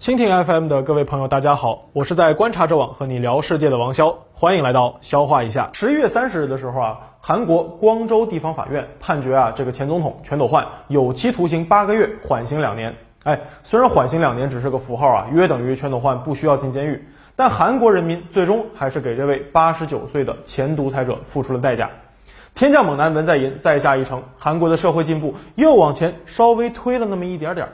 蜻蜓 FM 的各位朋友，大家好，我是在观察者网和你聊世界的王潇，欢迎来到消化一下。十一月三十日的时候啊，韩国光州地方法院判决啊，这个前总统全斗焕有期徒刑八个月，缓刑两年。哎，虽然缓刑两年只是个符号啊，约等于全斗焕不需要进监狱，但韩国人民最终还是给这位八十九岁的前独裁者付出了代价。天降猛男文在寅再下一城，韩国的社会进步又往前稍微推了那么一点点儿。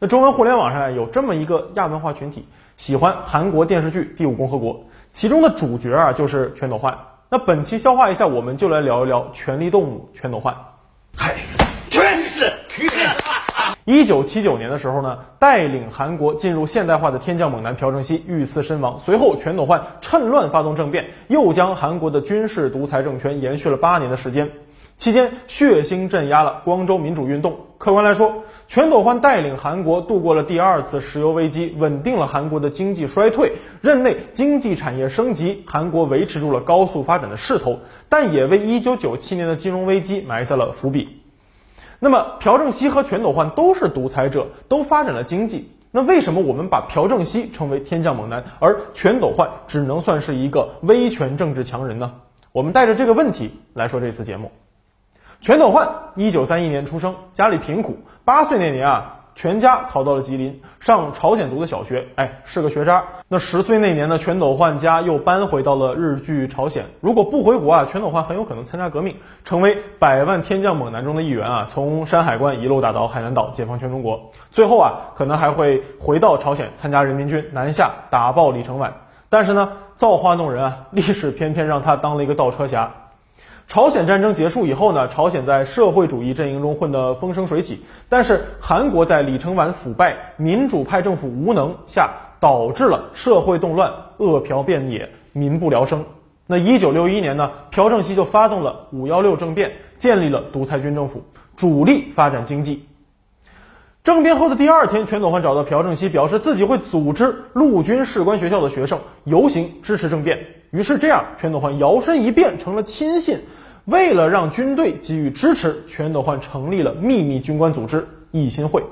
那中文互联网上有这么一个亚文化群体，喜欢韩国电视剧《第五共和国》，其中的主角啊就是全斗焕。那本期消化一下，我们就来聊一聊《权力动物》全斗焕。嗨，全是！一九七九年的时候呢，带领韩国进入现代化的天降猛男朴正熙遇刺身亡。随后，全斗焕趁乱发动政变，又将韩国的军事独裁政权延续了八年的时间。期间血腥镇压了光州民主运动。客观来说，全斗焕带领韩国度过了第二次石油危机，稳定了韩国的经济衰退，任内经济产业升级，韩国维持住了高速发展的势头，但也为1997年的金融危机埋下了伏笔。那么，朴正熙和全斗焕都是独裁者，都发展了经济，那为什么我们把朴正熙称为天降猛男，而全斗焕只能算是一个威权政治强人呢？我们带着这个问题来说这次节目。全斗焕一九三一年出生，家里贫苦。八岁那年啊，全家逃到了吉林，上朝鲜族的小学，哎，是个学渣。那十岁那年呢，全斗焕家又搬回到了日据朝鲜。如果不回国啊，全斗焕很有可能参加革命，成为百万天降猛男中的一员啊，从山海关一路打到海南岛，解放全中国。最后啊，可能还会回到朝鲜参加人民军，南下打爆李承晚。但是呢，造化弄人啊，历史偏偏让他当了一个倒车侠。朝鲜战争结束以后呢，朝鲜在社会主义阵营中混得风生水起，但是韩国在李承晚腐败、民主派政府无能下，导致了社会动乱、恶殍遍野、民不聊生。那一九六一年呢，朴正熙就发动了五幺六政变，建立了独裁军政府，主力发展经济。政变后的第二天，全斗焕找到朴正熙，表示自己会组织陆军士官学校的学生游行支持政变。于是这样，全斗焕摇身一变成了亲信。为了让军队给予支持，全斗焕成立了秘密军官组织义心会。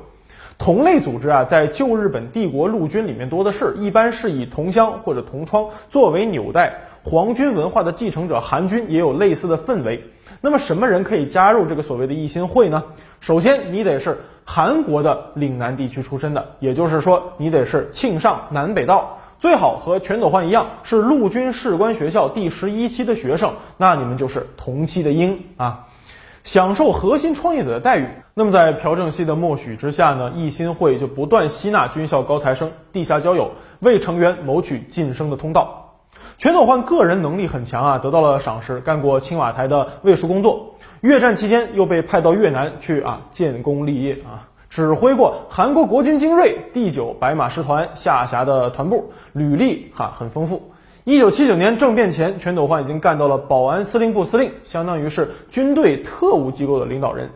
同类组织啊，在旧日本帝国陆军里面多的是，一般是以同乡或者同窗作为纽带。皇军文化的继承者韩军也有类似的氛围。那么什么人可以加入这个所谓的义心会呢？首先，你得是韩国的岭南地区出身的，也就是说，你得是庆尚南北道，最好和全斗焕一样是陆军士官学校第十一期的学生，那你们就是同期的鹰啊，享受核心创业者的待遇。那么在朴正熙的默许之下呢，义新会就不断吸纳军校高材生，地下交友，为成员谋取晋升的通道。全斗焕个人能力很强啊，得到了赏识，干过青瓦台的卫戍工作。越战期间又被派到越南去啊建功立业啊，指挥过韩国国军精锐第九白马师团下辖的团部，履历哈很丰富。一九七九年政变前，全斗焕已经干到了保安司令部司令，相当于是军队特务机构的领导人。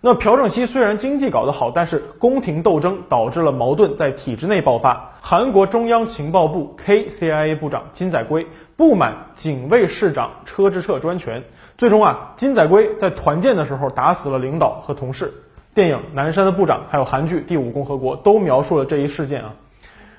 那朴正熙虽然经济搞得好，但是宫廷斗争导致了矛盾在体制内爆发。韩国中央情报部 KCIA 部长金载圭不满警卫市长车之澈专权，最终啊，金载圭在团建的时候打死了领导和同事。电影《南山的部长》还有韩剧《第五共和国》都描述了这一事件啊。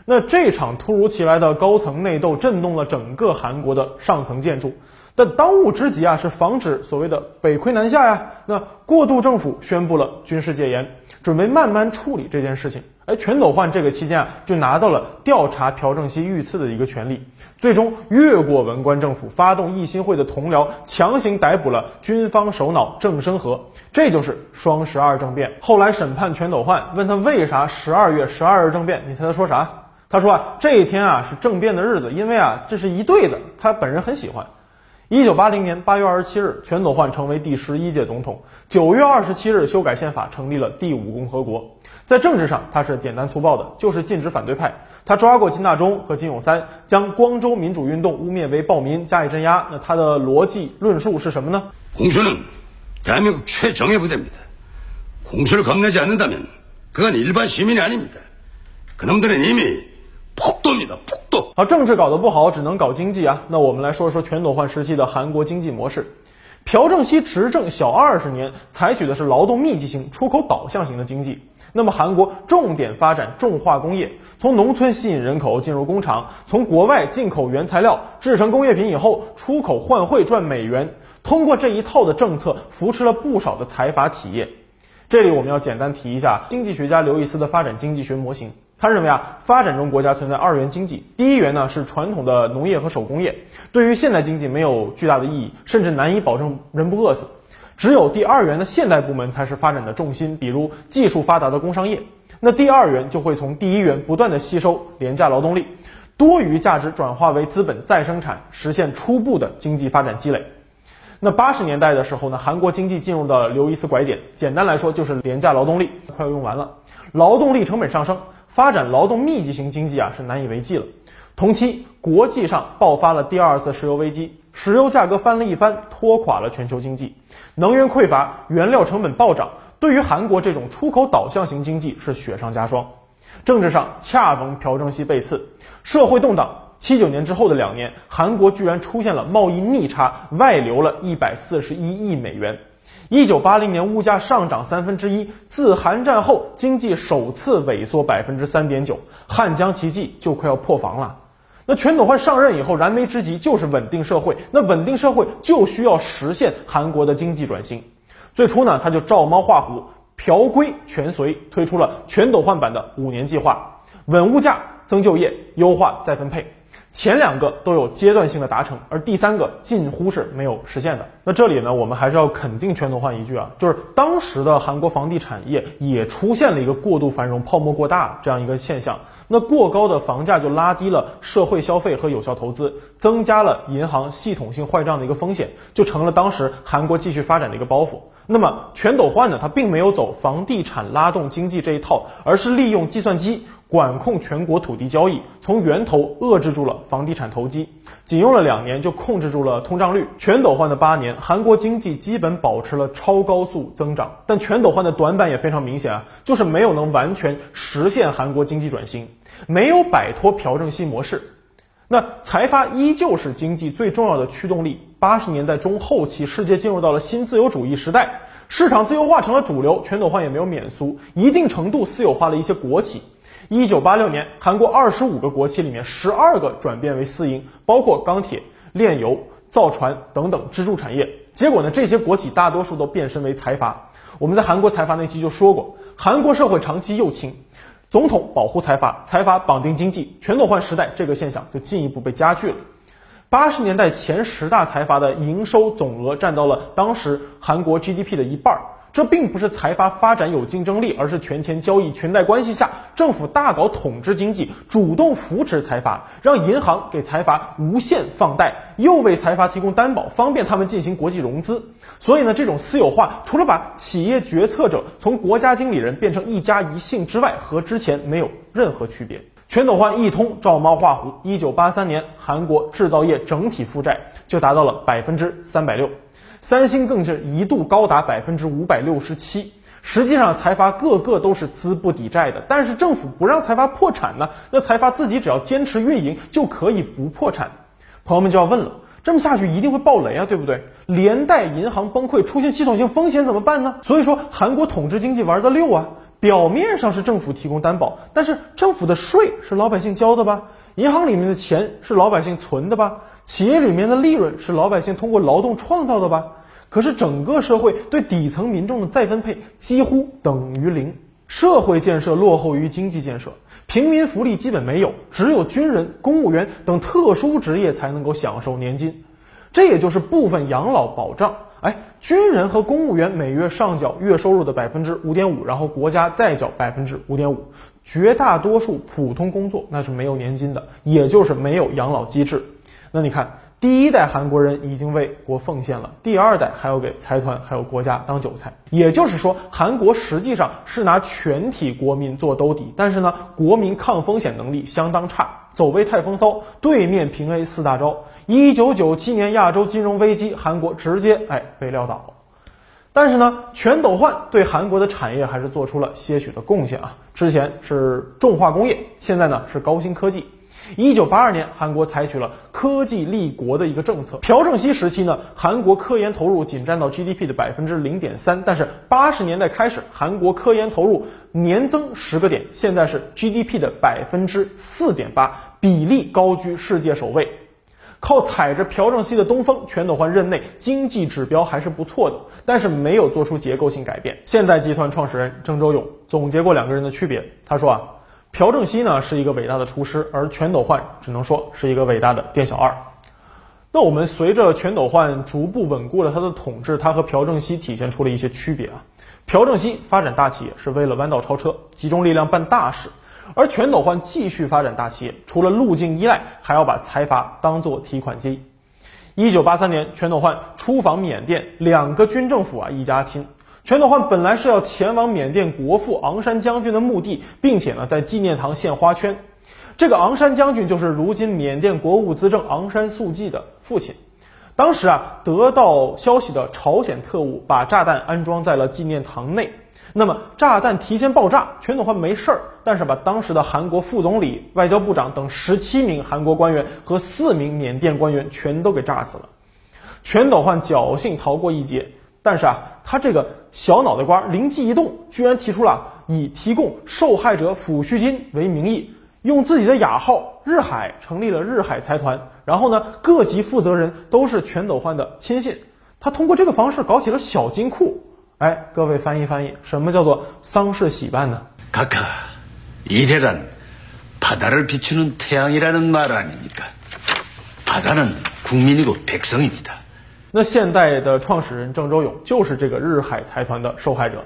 那这场突如其来的高层内斗震动了整个韩国的上层建筑。但当务之急啊，是防止所谓的北窥南下呀。那过渡政府宣布了军事戒严，准备慢慢处理这件事情。哎，全斗焕这个期间啊，就拿到了调查朴正熙遇刺的一个权利，最终越过文官政府，发动义心会的同僚，强行逮捕了军方首脑郑升和。这就是双十二政变。后来审判全斗焕，问他为啥十二月十二日政变？你猜他说啥？他说啊，这一天啊是政变的日子，因为啊这是一对子，他本人很喜欢。一九八零年八月二十七日，全斗焕成为第十一届总统。九月二十七日，修改宪法，成立了第五共和国。在政治上，他是简单粗暴的，就是禁止反对派。他抓过金大中和金永三，将光州民主运动污蔑为暴民，加以镇压。那他的逻辑论述是什么呢？공수는대한민국최정예부대입니다공수를겁내지않는다면그건일반시민이아닙니다그놈들은이미폭도입니다폭好，政治搞得不好，只能搞经济啊。那我们来说说全斗焕时期的韩国经济模式。朴正熙执政小二十年，采取的是劳动密集型、出口导向型的经济。 那么韩国重点发展重化工业，从农村吸引人口进入工厂，从国外进口原材料制成工业品以后出口换汇赚美元。通过这一套的政策，扶持了不少的财阀企业。这里我们要简单提一下经济学家刘易斯的发展经济学模型。他认为啊，发展中国家存在二元经济，第一元呢是传统的农业和手工业，对于现代经济没有巨大的意义，甚至难以保证人不饿死。只有第二元的现代部门才是发展的重心，比如技术发达的工商业。那第二元就会从第一元不断的吸收廉价劳动力，多余价值转化为资本再生产，实现初步的经济发展积累。那八十年代的时候呢，韩国经济进入到了刘易斯拐点，简单来说就是廉价劳动力快要用完了，劳动力成本上升，发展劳动密集型经济啊是难以为继了。同期，国际上爆发了第二次石油危机，石油价格翻了一番，拖垮了全球经济，能源匮乏，原料成本暴涨，对于韩国这种出口导向型经济是雪上加霜。政治上恰逢朴正熙被刺，社会动荡。七九年之后的两年，韩国居然出现了贸易逆差，外流了一百四十一亿美元。一九八零年物价上涨三分之一，自韩战后经济首次萎缩百分之三点九，汉江奇迹就快要破防了。那全斗焕上任以后，燃眉之急就是稳定社会。那稳定社会就需要实现韩国的经济转型。最初呢，他就照猫画虎，朴规全随，推出了全斗焕版的五年计划，稳物价、增就业、优化再分配。前两个都有阶段性的达成，而第三个近乎是没有实现的。那这里呢，我们还是要肯定全斗焕一句啊，就是当时的韩国房地产业也出现了一个过度繁荣、泡沫过大这样一个现象。那过高的房价就拉低了社会消费和有效投资，增加了银行系统性坏账的一个风险，就成了当时韩国继续发展的一个包袱。那么全斗焕呢，他并没有走房地产拉动经济这一套，而是利用计算机。管控全国土地交易，从源头遏制住了房地产投机，仅用了两年就控制住了通胀率。全斗焕的八年，韩国经济基本保持了超高速增长。但全斗焕的短板也非常明显啊，就是没有能完全实现韩国经济转型，没有摆脱朴正熙模式。那财阀依旧是经济最重要的驱动力。八十年代中后期，世界进入到了新自由主义时代，市场自由化成了主流，全斗焕也没有免俗，一定程度私有化了一些国企。一九八六年，韩国二十五个国企里面，十二个转变为私营，包括钢铁、炼油、造船等等支柱产业。结果呢，这些国企大多数都变身为财阀。我们在韩国财阀那期就说过，韩国社会长期右倾，总统保护财阀，财阀绑定经济。全斗焕时代，这个现象就进一步被加剧了。八十年代前十大财阀的营收总额占到了当时韩国 GDP 的一半儿。这并不是财阀发展有竞争力，而是权钱交易、裙带关系下，政府大搞统治经济，主动扶持财阀，让银行给财阀无限放贷，又为财阀提供担保，方便他们进行国际融资。所以呢，这种私有化除了把企业决策者从国家经理人变成一家一姓之外，和之前没有任何区别。全斗焕一通照猫画虎，一九八三年，韩国制造业整体负债就达到了百分之三百六。三星更是一度高达百分之五百六十七。实际上，财阀个个都是资不抵债的，但是政府不让财阀破产呢？那财阀自己只要坚持运营就可以不破产。朋友们就要问了，这么下去一定会爆雷啊，对不对？连带银行崩溃，出现系统性风险怎么办呢？所以说，韩国统治经济玩的溜啊。表面上是政府提供担保，但是政府的税是老百姓交的吧？银行里面的钱是老百姓存的吧？企业里面的利润是老百姓通过劳动创造的吧？可是整个社会对底层民众的再分配几乎等于零，社会建设落后于经济建设，平民福利基本没有，只有军人、公务员等特殊职业才能够享受年金，这也就是部分养老保障。哎，军人和公务员每月上缴月收入的百分之五点五，然后国家再缴百分之五点五。绝大多数普通工作那是没有年金的，也就是没有养老机制。那你看，第一代韩国人已经为国奉献了，第二代还要给财团还有国家当韭菜。也就是说，韩国实际上是拿全体国民做兜底，但是呢，国民抗风险能力相当差。走位太风骚，对面平 A 四大招。一九九七年亚洲金融危机，韩国直接哎被撂倒。但是呢，全斗焕对韩国的产业还是做出了些许的贡献啊。之前是重化工业，现在呢是高新科技。一九八二年，韩国采取了科技立国的一个政策。朴正熙时期呢，韩国科研投入仅占到 GDP 的百分之零点三，但是八十年代开始，韩国科研投入年增十个点，现在是 GDP 的百分之四点八，比例高居世界首位。靠踩着朴正熙的东风，全斗焕任内经济指标还是不错的，但是没有做出结构性改变。现代集团创始人郑周永总结过两个人的区别，他说啊。朴正熙呢是一个伟大的厨师，而全斗焕只能说是一个伟大的店小二。那我们随着全斗焕逐步稳固了他的统治，他和朴正熙体现出了一些区别啊。朴正熙发展大企业是为了弯道超车，集中力量办大事，而全斗焕继续发展大企业，除了路径依赖，还要把财阀当做提款机。一九八三年，全斗焕出访缅甸，两个军政府啊一家亲。全斗焕本来是要前往缅甸国父昂山将军的墓地，并且呢在纪念堂献花圈。这个昂山将军就是如今缅甸国务资政昂山素季的父亲。当时啊得到消息的朝鲜特务把炸弹安装在了纪念堂内。那么炸弹提前爆炸，全斗焕没事儿，但是把当时的韩国副总理、外交部长等十七名韩国官员和四名缅甸官员全都给炸死了。全斗焕侥幸逃过一劫。但是啊，他这个小脑袋瓜灵机一动，居然提出了以提供受害者抚恤金为名义，用自己的雅号“日海”成立了日海财团。然后呢，各级负责人都是全斗焕的亲信。他通过这个方式搞起了小金库。哎，各位翻译翻译，什么叫做丧事喜办呢？卡卡，이래란바다를비추는태양이라는말아닙니까바다는국민이고백성입니다那现代的创始人郑周永就是这个日海财团的受害者。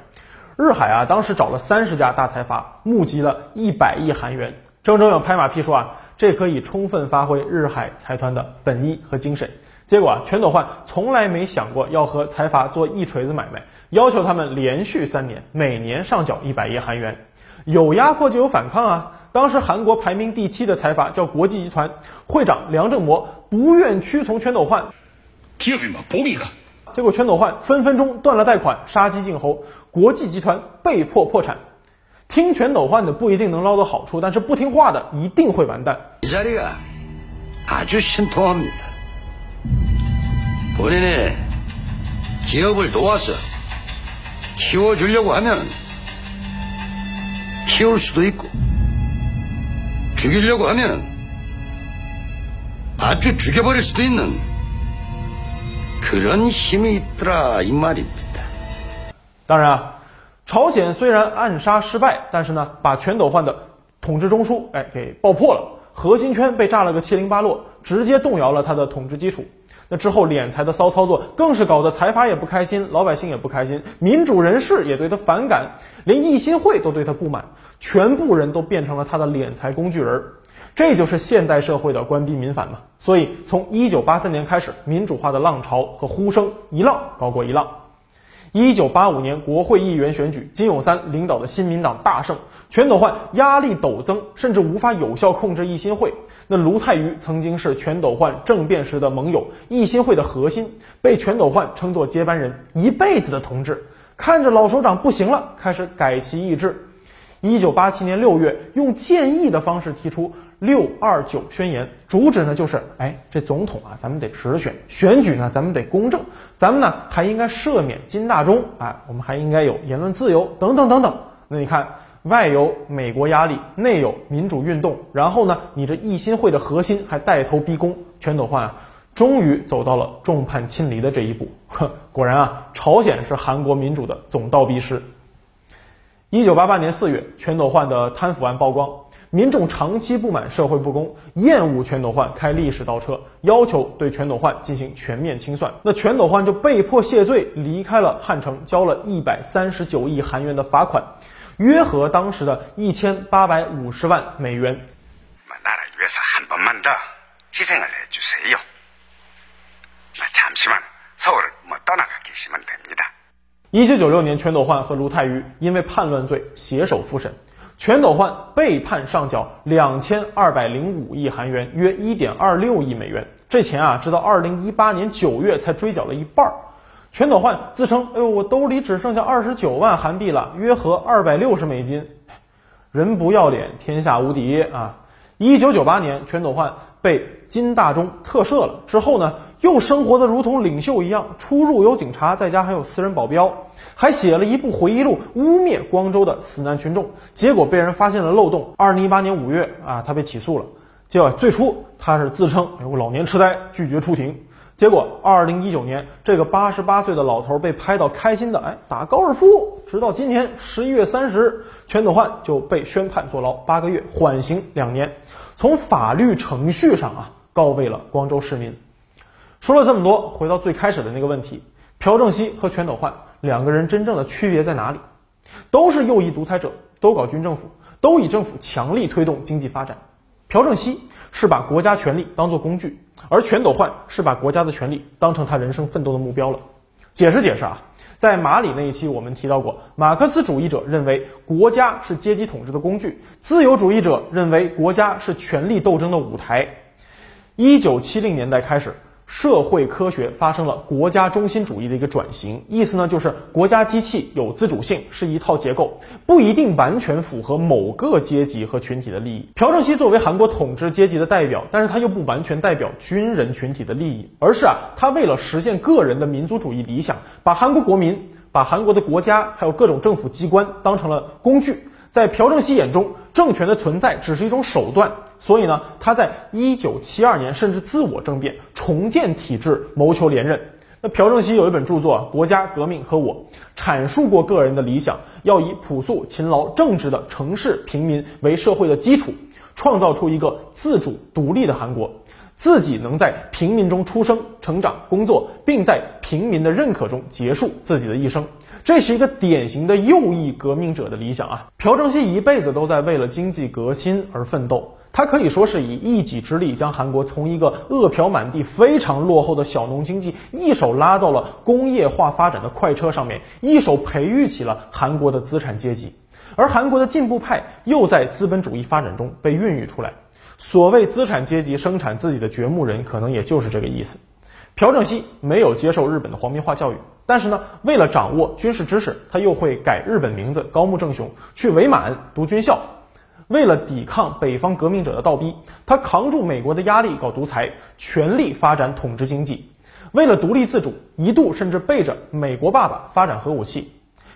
日海啊，当时找了三十家大财阀，募集了一百亿韩元。郑周永拍马屁说啊，这可以充分发挥日海财团的本意和精神。 结果啊，全斗焕从来没想过要和财阀做一锤子买卖，要求他们连续三年每年上缴一百亿韩元。有压迫就有反抗啊！当时韩国排名第七的财阀叫国际集团，会长梁正模不愿屈从全斗焕。结果全斗焕分分钟断了贷款，杀鸡儆猴，国际集团被迫破产。听全斗焕的不一定能捞到好处，但是不听话的一定会完蛋。 본인의기업을도와서키워주려고하면키울수도있고죽이려고하면아주죽여버릴수도있는当然啊，朝鲜虽然暗杀失败，但是呢，把全斗焕的统治中枢哎给爆破了，核心圈被炸了个七零八落，直接动摇了他的统治基础。 那之后敛财的骚操作，更是搞得财阀也不开心，老百姓也不开心，民主人士也对他反感，连义新会都对他不满，全部人都变成了他的敛财工具人。这就是现代社会的官逼民反嘛。所以，从一九八三年开始，民主化的浪潮和呼声一浪高过一浪。一九八五年国会议员选举，金永三领导的新民党大胜，全斗焕压力陡增，甚至无法有效控制义新会。那卢泰愚曾经是全斗焕政变时的盟友，义心会的核心，被全斗焕称作接班人，一辈子的同志。看着老首长不行了，开始改其意志。一九八七年六月，用建议的方式提出。六二九宣言主旨呢，就是哎，这总统啊，咱们得直选，选举呢，咱们得公正，咱们呢还应该赦免金大中，哎，我们还应该有言论自由，等等等等。那你看，外有美国压力，内有民主运动，然后呢，你这义新会的核心还带头逼宫，全斗焕啊，终于走到了众叛亲离的这一步。呵，果然啊，朝鲜是韩国民主的总倒逼师。一九八八年四月，全斗焕的贪腐案曝光。民众长期不满社会不公，厌恶全斗焕开历史倒车，要求对全斗焕进行全面清算。那全斗焕就被迫谢罪，离开了汉城，交了一百三十九亿韩元的罚款，约合当时的一千八百五十万美元。一九九六年，全斗焕和卢泰愚因为叛乱罪携手复审。全斗焕被判上缴两千二百零五亿韩元，约一点二六亿美元。这钱啊，直到二零一八年九月才追缴了一半儿。全斗焕自称：“哎呦，我兜里只剩下二十九万韩币了，约合二百六十美金。”人不要脸，天下无敌啊！一九九八年，全斗焕被金大中特赦了之后呢，又生活的如同领袖一样，出入有警察，在家还有私人保镖，还写了一部回忆录，污蔑光州的死难群众，结果被人发现了漏洞。二零一八年五月啊，他被起诉了。结果最初他是自称有老年痴呆，拒绝出庭。结果二零一九年，这个八十八岁的老头被拍到开心的哎打高尔夫，直到今年十一月三十日，全斗焕就被宣判坐牢八个月，缓刑两年。从法律程序上啊，告慰了光州市民。说了这么多，回到最开始的那个问题：朴正熙和全斗焕两个人真正的区别在哪里？都是右翼独裁者，都搞军政府，都以政府强力推动经济发展。朴正熙是把国家权力当作工具，而全斗焕是把国家的权力当成他人生奋斗的目标了。解释解释啊，在马里那一期我们提到过，马克思主义者认为国家是阶级统治的工具，自由主义者认为国家是权力斗争的舞台。一九七零年代开始。社会科学发生了国家中心主义的一个转型，意思呢就是国家机器有自主性，是一套结构，不一定完全符合某个阶级和群体的利益。朴正熙作为韩国统治阶级的代表，但是他又不完全代表军人群体的利益，而是啊，他为了实现个人的民族主义理想，把韩国国民、把韩国的国家还有各种政府机关当成了工具。在朴正熙眼中，政权的存在只是一种手段，所以呢，他在一九七二年甚至自我政变，重建体制，谋求连任。那朴正熙有一本著作《国家革命和我》，阐述过个人的理想，要以朴素、勤劳、正直的城市平民为社会的基础，创造出一个自主独立的韩国，自己能在平民中出生、成长、工作，并在平民的认可中结束自己的一生。这是一个典型的右翼革命者的理想啊！朴正熙一辈子都在为了经济革新而奋斗，他可以说是以一己之力将韩国从一个饿殍满地、非常落后的小农经济，一手拉到了工业化发展的快车上面，一手培育起了韩国的资产阶级，而韩国的进步派又在资本主义发展中被孕育出来。所谓资产阶级生产自己的掘墓人，可能也就是这个意思。朴正熙没有接受日本的皇民化教育。但是呢，为了掌握军事知识，他又会改日本名字高木正雄去伪满读军校。为了抵抗北方革命者的倒逼，他扛住美国的压力搞独裁，全力发展统治经济。为了独立自主，一度甚至背着美国爸爸发展核武器。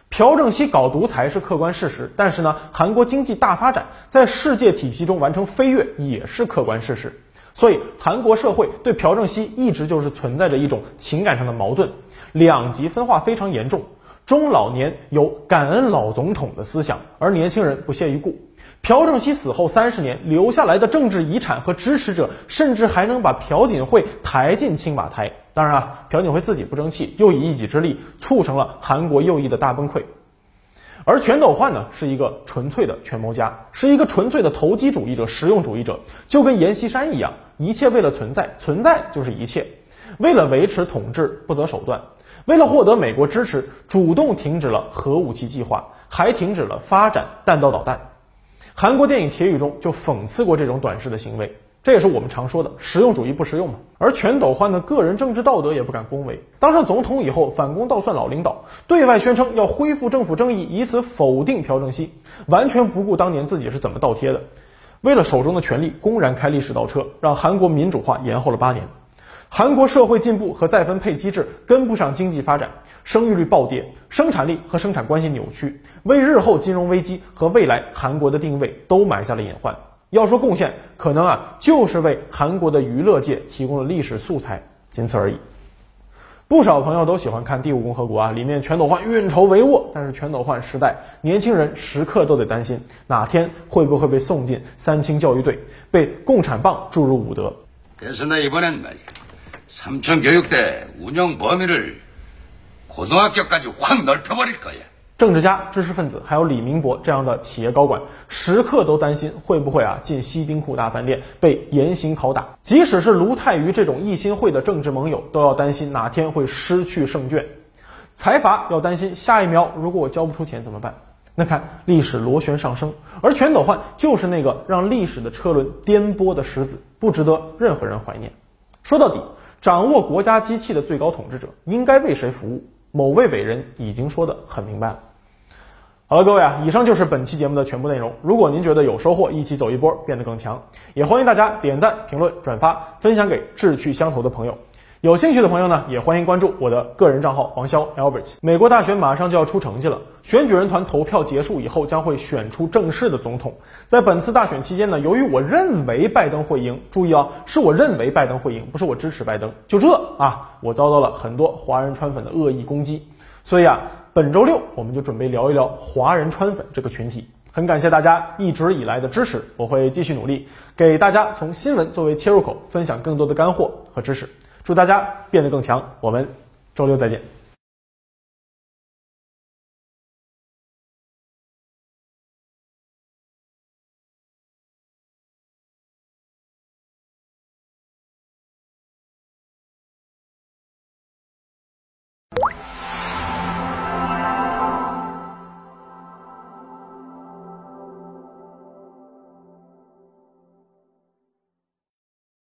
朴正熙搞独裁是客观事实，但是呢，韩国经济大发展，在世界体系中完成飞跃也是客观事实。所以，韩国社会对朴正熙一直就是存在着一种情感上的矛盾。两极分化非常严重，中老年有感恩老总统的思想，而年轻人不屑一顾。朴正熙死后三十年留下来的政治遗产和支持者，甚至还能把朴槿惠抬进青瓦台。当然啊，朴槿惠自己不争气，又以一己之力促成了韩国右翼的大崩溃。而全斗焕呢，是一个纯粹的权谋家，是一个纯粹的投机主义者、实用主义者，就跟阎锡山一样，一切为了存在，存在就是一切，为了维持统治不择手段。为了获得美国支持，主动停止了核武器计划，还停止了发展弹道导弹。韩国电影《铁雨》中就讽刺过这种短视的行为，这也是我们常说的实用主义不实用嘛。而全斗焕的个人政治道德也不敢恭维，当上总统以后反攻倒算老领导，对外宣称要恢复政府正义，以此否定朴正熙，完全不顾当年自己是怎么倒贴的。为了手中的权力，公然开历史倒车，让韩国民主化延后了八年。韩国社会进步和再分配机制跟不上经济发展，生育率暴跌，生产力和生产关系扭曲，为日后金融危机和未来韩国的定位都埋下了隐患。要说贡献，可能啊就是为韩国的娱乐界提供了历史素材，仅此而已。不少朋友都喜欢看《第五共和国》啊，里面全斗焕运筹帷幄，但是全斗焕时代，年轻人时刻都得担心哪天会不会被送进三清教育队，被共产棒注入武德。그래서나이번엔말이야 삼천교육대 운영 범위를 고등학교까지 확 넓혀버릴 거야. 政治家、知识分子，还有李明博这样的企业高管，时刻都担心会不会啊进西丁库大饭店被严刑拷打。即使是卢泰愚这种一心会的政治盟友，都要担心哪天会失去胜券。财阀要担心下一秒如果我交不出钱怎么办？那看历史螺旋上升，而全斗焕就是那个让历史的车轮颠簸的石子，不值得任何人怀念。说到底。掌握国家机器的最高统治者应该为谁服务？某位伟人已经说得很明白了。好了，各位啊，以上就是本期节目的全部内容。如果您觉得有收获，一起走一波，变得更强，也欢迎大家点赞、评论、转发，分享给志趣相投的朋友。有兴趣的朋友呢，也欢迎关注我的个人账号王潇 Albert。美国大选马上就要出成绩了，选举人团投票结束以后，将会选出正式的总统。在本次大选期间呢，由于我认为拜登会赢，注意啊，是我认为拜登会赢，不是我支持拜登。就这啊，我遭到了很多华人川粉的恶意攻击。所以啊，本周六我们就准备聊一聊华人川粉这个群体。很感谢大家一直以来的支持，我会继续努力，给大家从新闻作为切入口，分享更多的干货和知识。祝大家变得更强，我们周六再见。